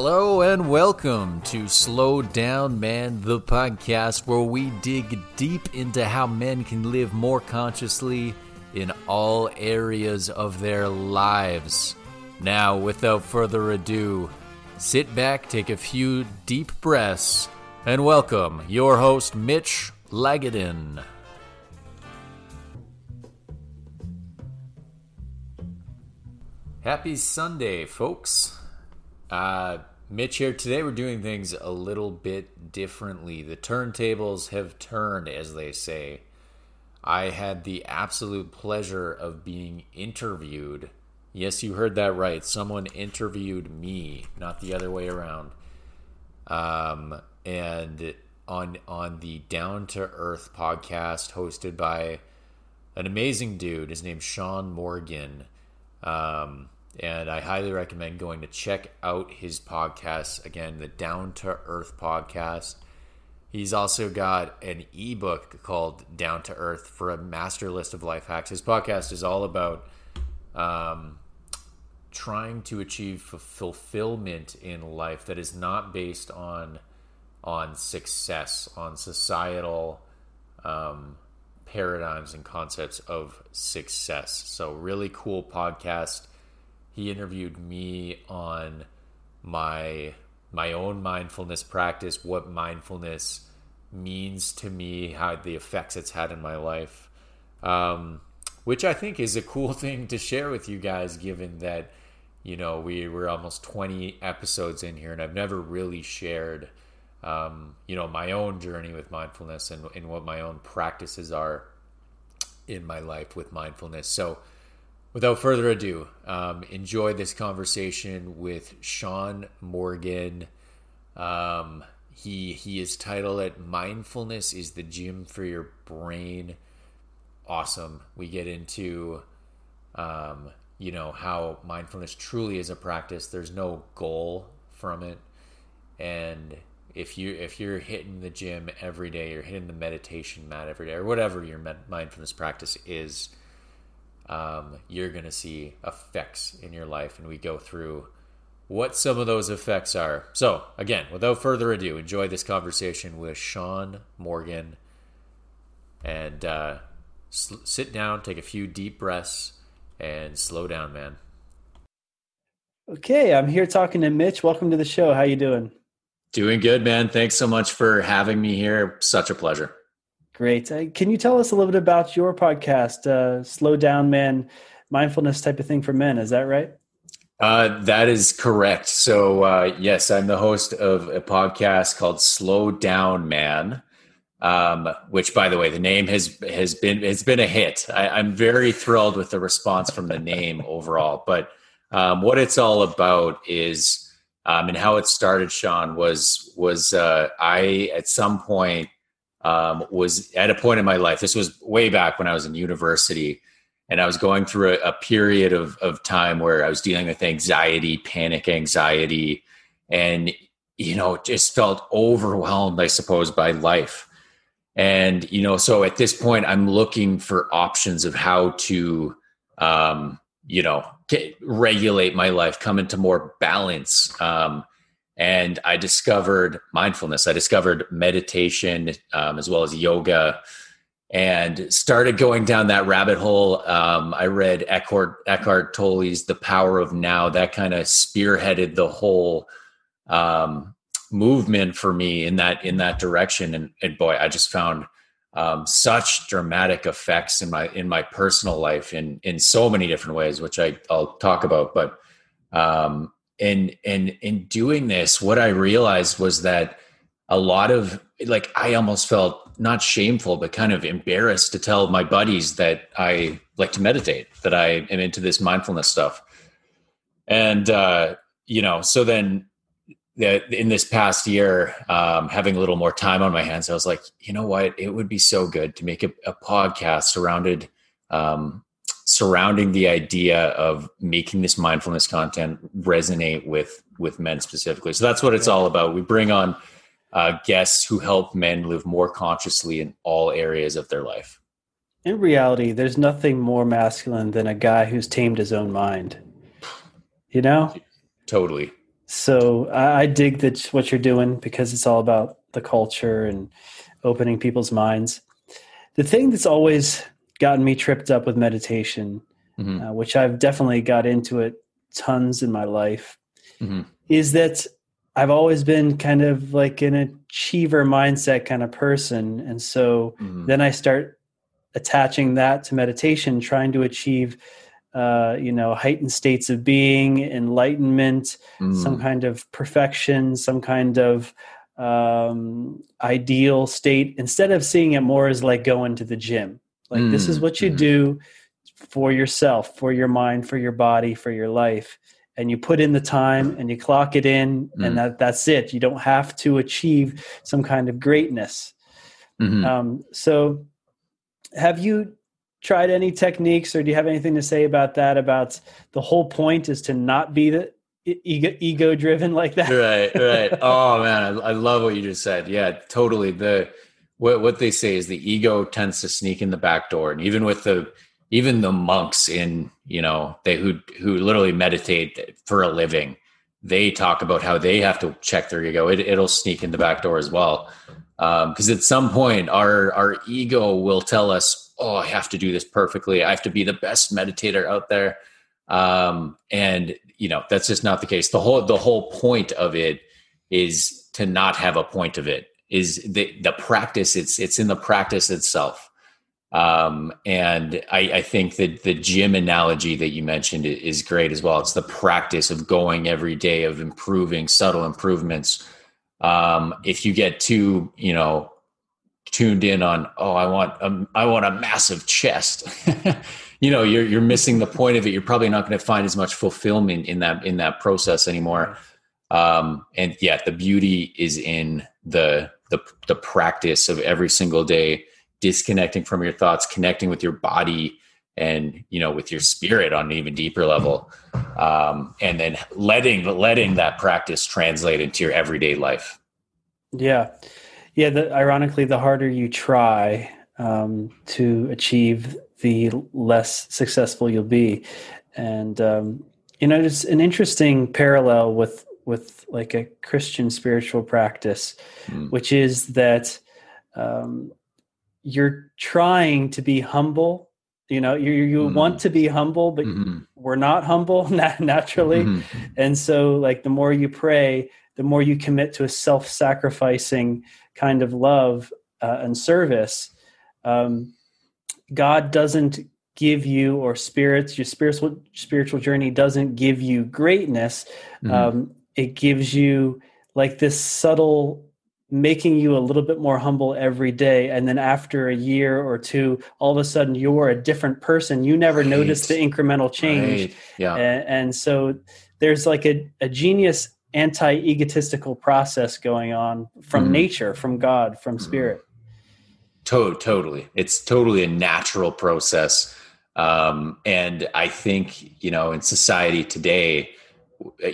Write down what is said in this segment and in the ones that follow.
Hello and welcome to Slow Down Man, the podcast where we dig deep into how men can live more consciously in all areas of their lives. Now, without further ado, sit back, take a few deep breaths, and welcome your host, Mitch Lagadin. Happy Sunday, folks. Uh, Mitch here. Today we're doing things a little bit differently. The turntables have turned, as they say. I had the absolute pleasure of being interviewed. Yes, you heard that right. Someone interviewed me, not the other way around. Um, and on on the Down to Earth podcast hosted by an amazing dude. His name's Sean Morgan. Um, and I highly recommend going to check out his podcast. Again, the Down to Earth podcast. He's also got an ebook called Down to Earth for a master list of life hacks. His podcast is all about um, trying to achieve fulfillment in life that is not based on on success, on societal um, paradigms and concepts of success. So, really cool podcast he interviewed me on my my own mindfulness practice, what mindfulness means to me, how the effects it's had in my life, um, which I think is a cool thing to share with you guys, given that you know we were almost 20 episodes in here, and I've never really shared um, you know my own journey with mindfulness and, and what my own practices are in my life with mindfulness. So without further ado, um, enjoy this conversation with Sean Morgan. Um, he he is titled it "Mindfulness is the gym for your brain." Awesome. We get into, um, you know, how mindfulness truly is a practice. There's no goal from it, and if you if you're hitting the gym every day, you're hitting the meditation mat every day, or whatever your mindfulness practice is um, you're going to see effects in your life. And we go through what some of those effects are. So, again, without further ado, enjoy this conversation with Sean Morgan and uh, sl- sit down, take a few deep breaths, and slow down, man. Okay, I'm here talking to Mitch. Welcome to the show. How you doing? Doing good, man. Thanks so much for having me here. Such a pleasure. Great. Uh, can you tell us a little bit about your podcast, uh, Slow Down Man, mindfulness type of thing for men? Is that right? Uh, that is correct. So, uh, yes, I'm the host of a podcast called Slow Down Man, um, which, by the way, the name has has been has been a hit. I, am very thrilled with the response from the name overall. But um, what it's all about is, um, and how it started, Sean, was was uh, I at some point um, was at a point in my life. This was way back when I was in university, and I was going through a, a period of of time where I was dealing with anxiety, panic anxiety, and you know just felt overwhelmed, I suppose, by life. And you know, so at this point, I'm looking for options of how to, um, you know, regulate my life, come into more balance. Um, and I discovered mindfulness. I discovered meditation um, as well as yoga, and started going down that rabbit hole. Um, I read Eckhart Eckhart Tolle's "The Power of Now." That kind of spearheaded the whole um, movement for me in that in that direction. And, and boy, I just found um, such dramatic effects in my in my personal life in in so many different ways, which I I'll talk about, but. Um, and and in doing this what i realized was that a lot of like i almost felt not shameful but kind of embarrassed to tell my buddies that i like to meditate that i am into this mindfulness stuff. And uh you know so then in this past year um, having a little more time on my hands i was like you know what? It would be so good to make a, a podcast surrounded um, surrounding the idea of making this mindfulness content resonate with with men specifically. So that's what it's all about. We bring on uh, guests who help men live more consciously in all areas of their life. In reality, there's nothing more masculine than a guy who's tamed his own mind. You know? Totally. So I, I dig that what you're doing because it's all about the culture and opening people's minds. The thing that's always gotten me tripped up with meditation, mm-hmm. uh, which I've definitely got into it tons in my life, mm-hmm. is that I've always been kind of like an achiever mindset kind of person. And so mm-hmm. then I start attaching that to meditation, trying to achieve, uh, you know, heightened states of being, enlightenment, mm. some kind of perfection, some kind of um, ideal state, instead of seeing it more as like going to the gym. Like, mm. this is mm, what you mm-hmm. do for yourself, for your mind, for your body, for your life and you put in the time and you clock it in mm. and that that's it you don't have to achieve some kind of greatness mm-hmm. um, so have you tried any techniques or do you have anything to say about that about the whole point is to not be the ego ego driven like that right right oh man I, I love what you just said yeah totally the what, what they say is the ego tends to sneak in the back door. And even with the even the monks in you know they who who literally meditate for a living they talk about how they have to check their ego. It, it'll sneak in the back door as well. Because um, at some point our our ego will tell us oh i have to do this perfectly. I have to be the best meditator out there. Um, and you know that's just not the case. The whole the whole point of it is to not have a point of it is the the practice it's it's in the practice itself um, and I, I, think that the gym analogy that you mentioned is great as well. It's the practice of going every day, of improving subtle improvements. Um, if you get too, you know, tuned in on, oh, I want, a, I want a massive chest, you know, you're you're missing the point of it. You're probably not going to find as much fulfillment in that in that process anymore. Um, and yeah, the beauty is in the the the practice of every single day disconnecting from your thoughts, connecting with your body and you know with your spirit on an even deeper level, um, and then letting letting that practice translate into your everyday life. Yeah, yeah. The, ironically, the harder you try um, to achieve, the less successful you'll be, and um, you know it's an interesting parallel with with like a Christian spiritual practice, mm. which is that um, you're trying to be humble you know you you mm want to be humble but mm-hmm. we're not humble naturally mm-hmm. and so like the more you pray the more you commit to a self-sacrificing kind of love uh, and service um, god doesn't give you or spirits your spiritual spiritual journey doesn't give you greatness mm-hmm. um, it gives you like this subtle making you a little bit more humble every day and then after a year or two all of a sudden you're a different person. You never right. notice the incremental change. Right. yeah. And, and, so there's like a, a genius anti-egotistical process going on from mm nature from god from mm spirit. To- totally. It's totally a natural process. Um, and i think you know in society today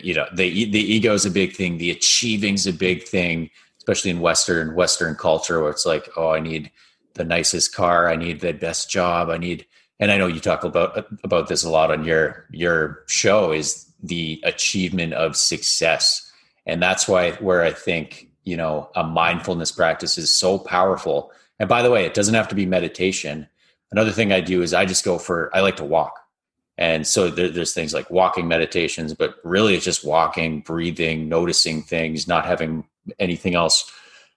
you know the the ego is a big thing the achieving's a big thing especially in Western Western culture, where it's like, oh, I need the nicest car, I need the best job, I need. And I know you talk about about this a lot on your your show is the achievement of success, and that's why where I think you know a mindfulness practice is so powerful. And by the way, it doesn't have to be meditation. Another thing I do is I just go for I like to walk. And so there, there's things like walking meditations, but really it's just walking, breathing, noticing things, not having anything else,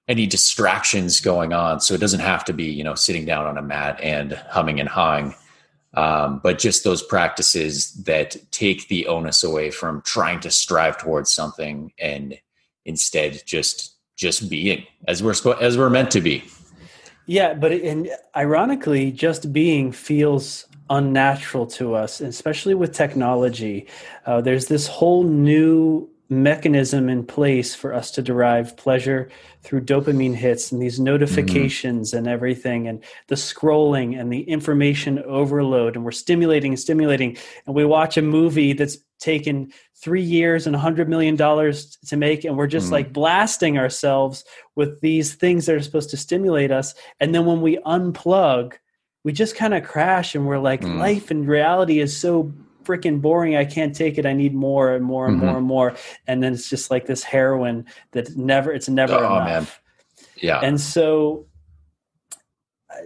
any distractions going on. So it doesn't have to be, you know, sitting down on a mat and humming and hawing. Um, but just those practices that take the onus away from trying to strive towards something and instead just just being as we're as we're meant to be. Yeah, but and ironically, just being feels unnatural to us, especially with technology. Uh, there's this whole new mechanism in place for us to derive pleasure through dopamine hits and these mm-hmm. notifications mm-hmm. and everything and the scrolling and the information overload and we're stimulating and stimulating and we watch a movie that's taken three years and a hundred million dollars to make and we're just mm-hmm. like blasting ourselves with these things that are supposed to stimulate us and then when we unplug we just kind of crash and we're like mm. life and reality is so freaking boring. I can't take it. I need more and more and mm-hmm. more and more. And then it's just like this heroin that never, it's never oh, enough. Man. Yeah. And so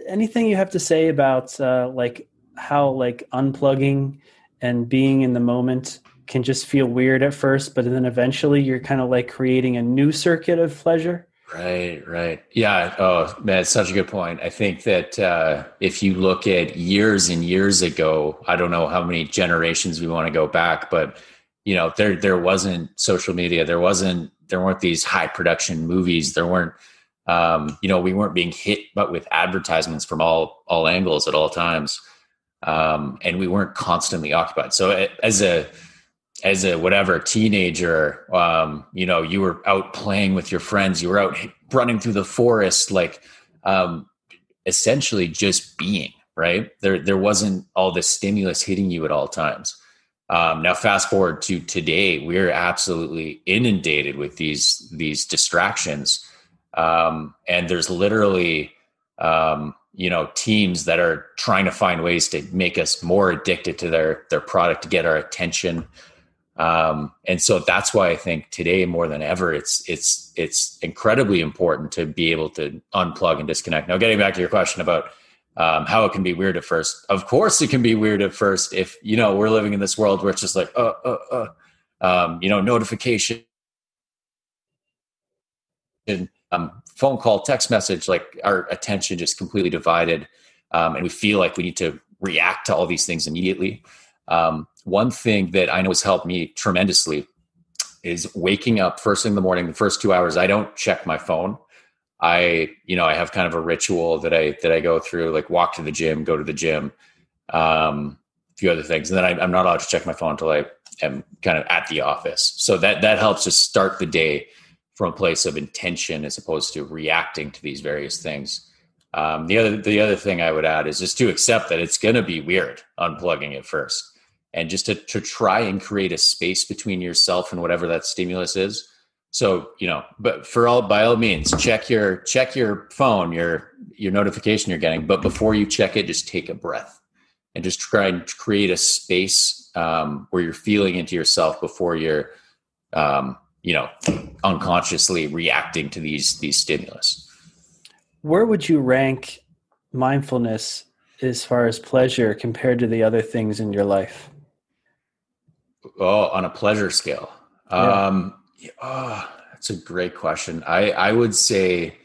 anything you have to say about uh, like how like unplugging and being in the moment can just feel weird at first, but then eventually you're kind of like creating a new circuit of pleasure? Right, right. Yeah. Oh, man, it's such a good point. I think that uh, if you look at years and years ago, I don't know how many generations we want to go back, but you know, there there wasn't social media, there wasn't there weren't these high production movies, there weren't um, you know, we weren't being hit but with advertisements from all all angles at all times, um, and we weren't constantly occupied. So as a as a whatever teenager, um, you know, you were out playing with your friends, you were out running through the forest, like um, essentially just being right there. There wasn't all this stimulus hitting you at all times. Um, now, fast forward to today, we're absolutely inundated with these these distractions, um, and there's literally um, you know teams that are trying to find ways to make us more addicted to their their product to get our attention um, and so that's why I think today more than ever, it's it's it's incredibly important to be able to unplug and disconnect. Now, getting back to your question about um, how it can be weird at first, of course it can be weird at first. If you know we're living in this world where it's just like, uh, uh, uh, um, you know, notification, um, phone call, text message, like our attention just completely divided, um, and we feel like we need to react to all these things immediately. Um, one thing that I know has helped me tremendously is waking up first thing in the morning. The first two hours, I don't check my phone. I, you know, I have kind of a ritual that I that I go through, like walk to the gym, go to the gym, um, a few other things, and then I, am not allowed to check my phone until I am kind of at the office. So that that helps to start the day from a place of intention as opposed to reacting to these various things. Um, the other the other thing I would add is just to accept that it's going to be weird unplugging at first and just to, to try and create a space between yourself and whatever that stimulus is. So you know but for all by all means check your check your phone your your notification you're getting but before you check it just take a breath and just try and create a space um, where you're feeling into yourself before you're um, you know unconsciously reacting to these these stimulus. Where would you rank mindfulness as far as pleasure compared to the other things in your life Oh, on a pleasure scale. Yeah. Um, oh, that's a great question. I, I would say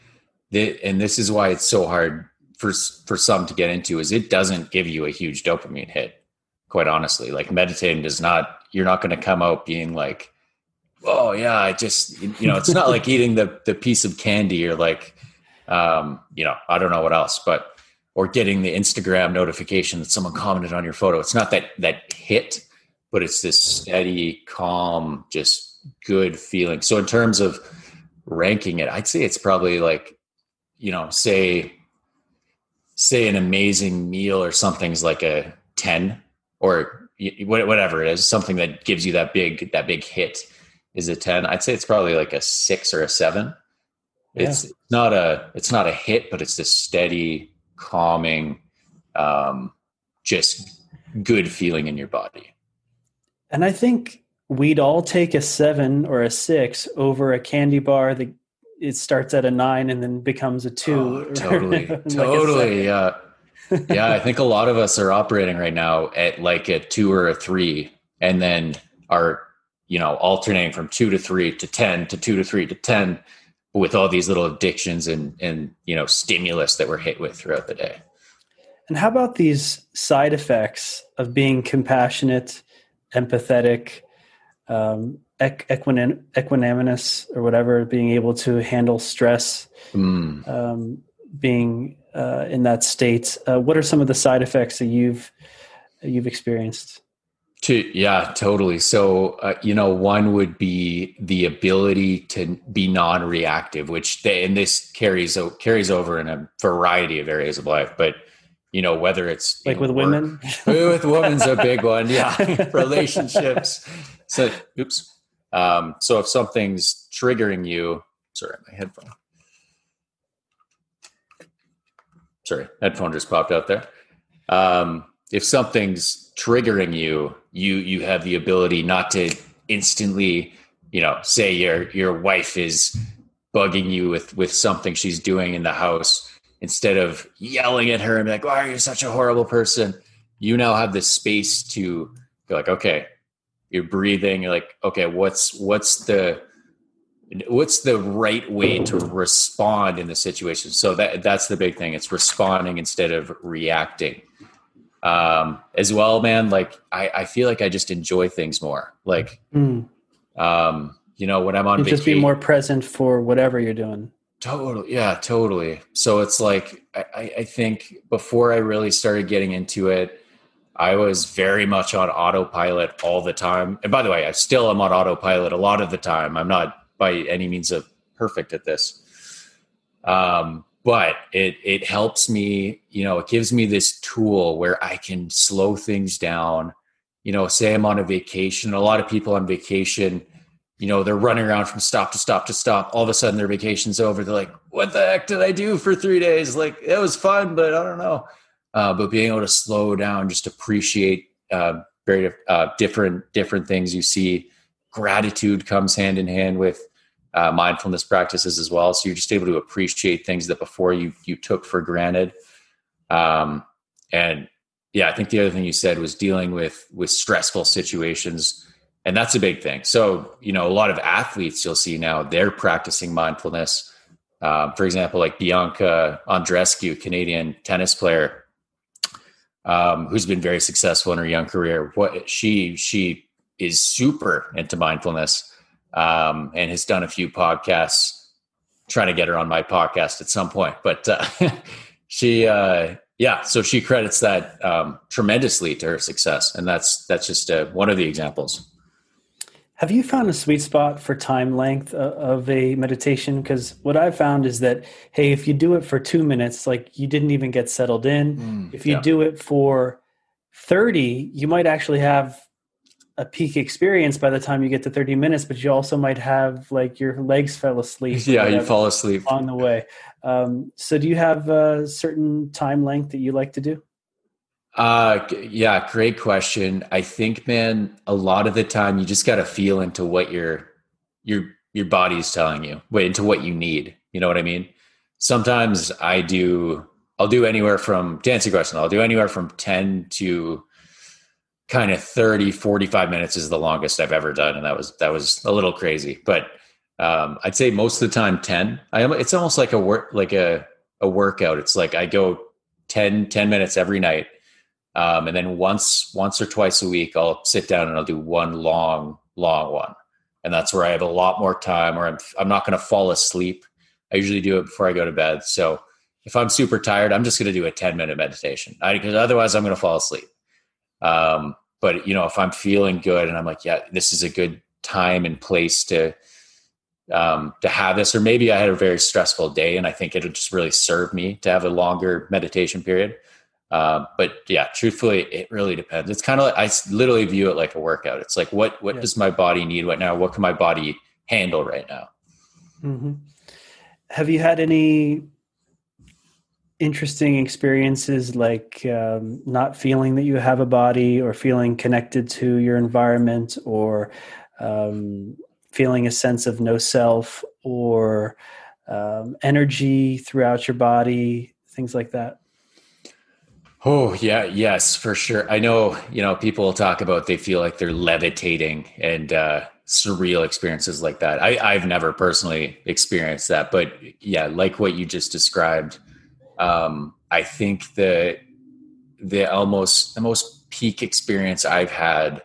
that, and this is why it's so hard for, for some to get into is it doesn't give you a huge dopamine hit. Quite honestly, like meditating does not, you're not going to come out being like, oh yeah, I just, you know, it's not like eating the, the piece of candy or like, um, you know, I don't know what else, but, or getting the Instagram notification that someone commented on your photo. It's not that, that hit but it's this steady, calm, just good feeling. So in terms of ranking it, I'd say it's probably like, you know, say say an amazing meal or something's like a 10 or whatever it is, something that gives you that big that big hit is a 10. I'd say it's probably like a 6 or a 7. Yeah. It's not a it's not a hit, but it's this steady, calming um just good feeling in your body. And I think we'd all take a seven or a six over a candy bar that it starts at a nine and then becomes a two. Oh, totally. like totally. Yeah. yeah. I think a lot of us are operating right now at like a two or a three and then are, you know, alternating from two to three to 10 to two to three to 10 with all these little addictions and, and, you know, stimulus that we're hit with throughout the day. And how about these side effects of being compassionate empathetic, um, equanim- equanimous, or whatever, being able to handle stress, mm. um, being uh, in that state. Uh, what are some of the side effects that you've you've experienced? To, yeah, totally. So, uh, you know, one would be the ability to be non-reactive, which they, and this carries carries over in a variety of areas of life. But you know whether it's like with work. women? With women's a big one yeah. Relationships. So oops. Um, so if something's triggering you sorry my headphone. Sorry headphone just popped out there. Um, if something's triggering you, you you have the ability not to instantly, you know, say your your wife is bugging you with with something she's doing in the house instead of yelling at her and be like, "Why are you such a horrible person?" You now have the space to go like, "Okay, you're breathing. You're like, okay, what's what's the what's the right way to respond in the situation so that that's the big thing it's responding instead of reacting um as well man like i i feel like i just enjoy things more like mm. um you know when i'm on you just be more present for whatever you're doing totally yeah totally so it's like i i think before i really started getting into it I was very much on autopilot all the time. And by the way, I still am on autopilot a lot of the time. I'm not by any means a perfect at this. Um, but it it helps me, you know, it gives me this tool where I can slow things down. You know, say I'm on a vacation. A lot of people on vacation, you know, they're running around from stop to stop to stop. All of a sudden their vacation's over. They're like, what the heck did I do for three days? Like it was fun, but I don't know. Uh, but being able to slow down, just appreciate uh, very uh, different different things you see. Gratitude comes hand in hand with uh, mindfulness practices as well. So you're just able to appreciate things that before you you took for granted. Um, and yeah, I think the other thing you said was dealing with with stressful situations, and that's a big thing. So you know, a lot of athletes you'll see now they're practicing mindfulness. Um, for example, like Bianca Andreescu, Canadian tennis player, um, who's been very successful in her young career. What she she is super into mindfulness um, and has done a few podcasts. Trying to get her on my podcast at some point, but uh, she uh, yeah, so she credits that um, tremendously to her success, and that's that's just uh, one of the examples. Have you found a sweet spot for time length uh, of a meditation? Because what I've found is that, hey, if you do it for two minutes, like you didn't even get settled in. Mm, if you yeah. do it for 30, you might actually have a peak experience by the time you get to 30 minutes, but you also might have like your legs fell asleep. Yeah, you fall asleep on the way. Um, so, do you have a certain time length that you like to do? Uh, yeah, great question. I think, man, a lot of the time you just got to feel into what your your your body's telling you, wait into what you need. You know what I mean? Sometimes I do. I'll do anywhere from your question. I'll do anywhere from ten to kind of 30 45 minutes is the longest i've ever done and that was that was a little crazy but um, i'd say most of the time 10 i am it's almost like a work like a a workout it's like i go 10 10 minutes every night um, and then once once or twice a week, I'll sit down and I'll do one long, long one. And that's where I have a lot more time or I'm, I'm not going to fall asleep. I usually do it before I go to bed. So if I'm super tired, I'm just going to do a 10 minute meditation because otherwise I'm going to fall asleep. Um, but you know, if I'm feeling good and I'm like, yeah, this is a good time and place to, um, to have this, or maybe I had a very stressful day and I think it'll just really serve me to have a longer meditation period. Uh, but yeah, truthfully, it really depends. It's kind of like I literally view it like a workout. It's like what what yeah. does my body need right now? What can my body handle right now? Mm-hmm. Have you had any interesting experiences like um, not feeling that you have a body or feeling connected to your environment or um, feeling a sense of no self or um, energy throughout your body, things like that? Oh yeah, yes, for sure. I know, you know, people talk about they feel like they're levitating and uh surreal experiences like that. I, I've never personally experienced that, but yeah, like what you just described, um, I think the the almost the most peak experience I've had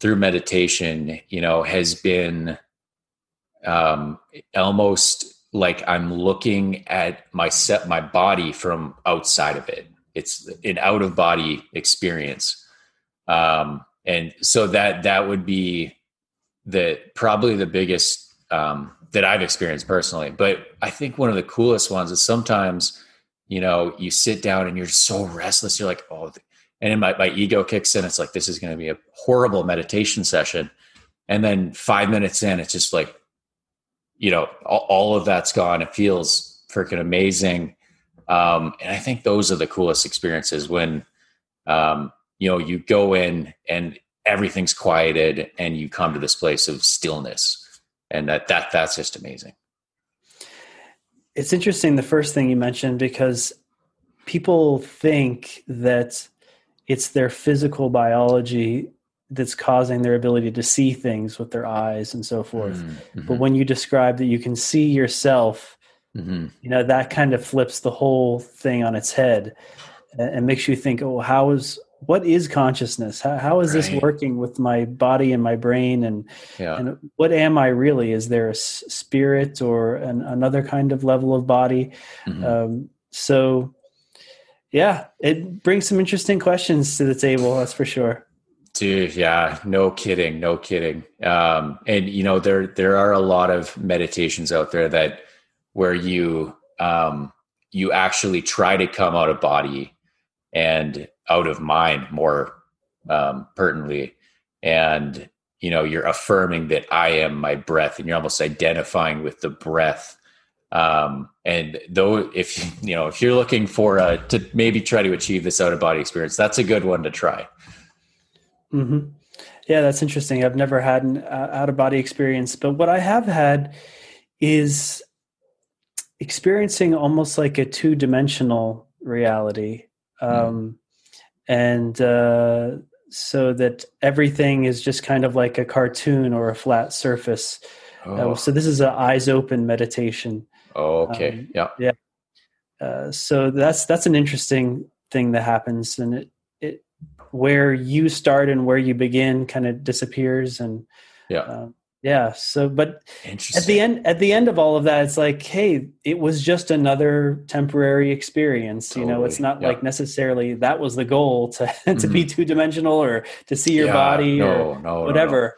through meditation, you know, has been um almost like I'm looking at my set my body from outside of it it's an out of body experience. Um, and so that that would be the probably the biggest um, that i've experienced personally. But i think one of the coolest ones is sometimes you know you sit down and you're so restless. You're like oh and then my, my ego kicks in. It's like this is going to be a horrible meditation session. And then five minutes in it's just like you know all, all of that's gone. It feels freaking amazing um, and I think those are the coolest experiences when um, you know, you go in and everything's quieted and you come to this place of stillness. And that, that that's just amazing. It's interesting the first thing you mentioned because people think that it's their physical biology that's causing their ability to see things with their eyes and so forth. Mm-hmm. But when you describe that you can see yourself, mm-hmm. you know, that kind of flips the whole thing on its head and makes you think, oh, how is what is consciousness? How, how is right. this working with my body and my brain? And, yeah. and what am I really? Is there a spirit or an, another kind of level of body? Mm-hmm. Um, so, yeah, it brings some interesting questions to the table. That's for sure. Dude, yeah, no kidding, no kidding. Um, and you know, there there are a lot of meditations out there that where you um, you actually try to come out of body and out of mind more um, pertinently, and you know, you're affirming that I am my breath, and you're almost identifying with the breath. Um, and though, if you know, if you're looking for a, to maybe try to achieve this out of body experience, that's a good one to try. Mm-hmm. Yeah, that's interesting. I've never had an uh, out of body experience, but what I have had is experiencing almost like a two dimensional reality. Hmm. Um, And uh, so that everything is just kind of like a cartoon or a flat surface. Uh, oh. Uh, so this is an eyes open meditation. Oh, okay. Um, yeah. Yeah. Uh, so that's that's an interesting thing that happens, and it where you start and where you begin kind of disappears and yeah uh, yeah so but at the end at the end of all of that it's like hey it was just another temporary experience totally. you know it's not like necessarily that was the goal to to mm-hmm. be two dimensional or to see your yeah, body no, or no, whatever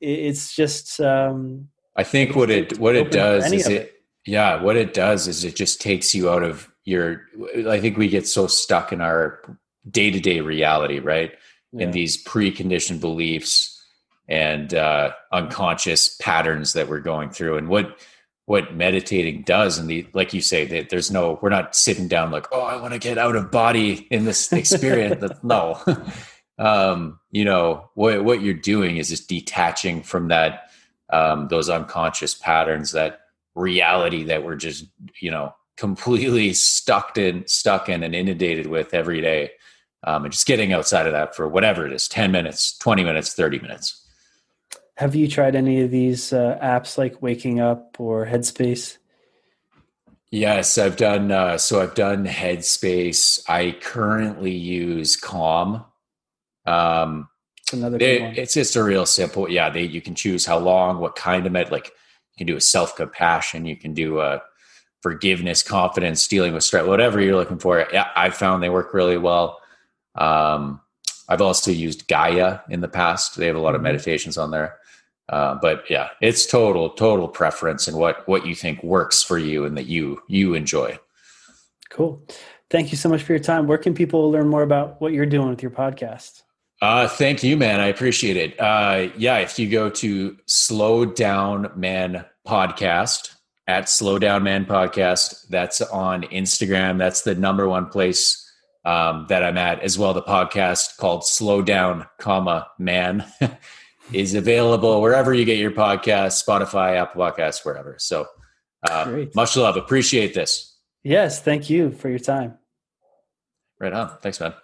no, it's just um i think what it what it does is it, it yeah what it does is it just takes you out of your i think we get so stuck in our day to day reality, right? Yeah. In these preconditioned beliefs and uh, unconscious patterns that we're going through, and what what meditating does, and the like you say that there's no, we're not sitting down like, oh, I want to get out of body in this experience. no, um, you know what what you're doing is just detaching from that um, those unconscious patterns, that reality that we're just you know completely stuck in stuck in and inundated with every day um, and just getting outside of that for whatever it is 10 minutes 20 minutes 30 minutes have you tried any of these uh, apps like waking up or headspace? Yes i've done uh, so i've done headspace. I currently use calm. Um, it's another it, it's just a real simple yeah they, you can choose how long what kind of med like you can do a self-compassion you can do a forgiveness confidence dealing with stress whatever you're looking for. Yeah i found they work really well. Um, I've also used Gaia in the past. They have a lot of mm-hmm. meditations on there. Uh, but yeah, it's total total preference and what what you think works for you and that you you enjoy. Cool. Thank you so much for your time. Where can people learn more about what you're doing with your podcast? Uh, thank you, man. I appreciate it. Uh, yeah, if you go to Slow Down Man Podcast at Slow Down Man Podcast, that's on Instagram. That's the number one place um, that I'm at as well. The podcast called Slow Down, comma Man is available wherever you get your podcast, Spotify, Apple Podcasts, wherever. So uh, much love. Appreciate this. Yes, thank you for your time. Right on. Thanks, man.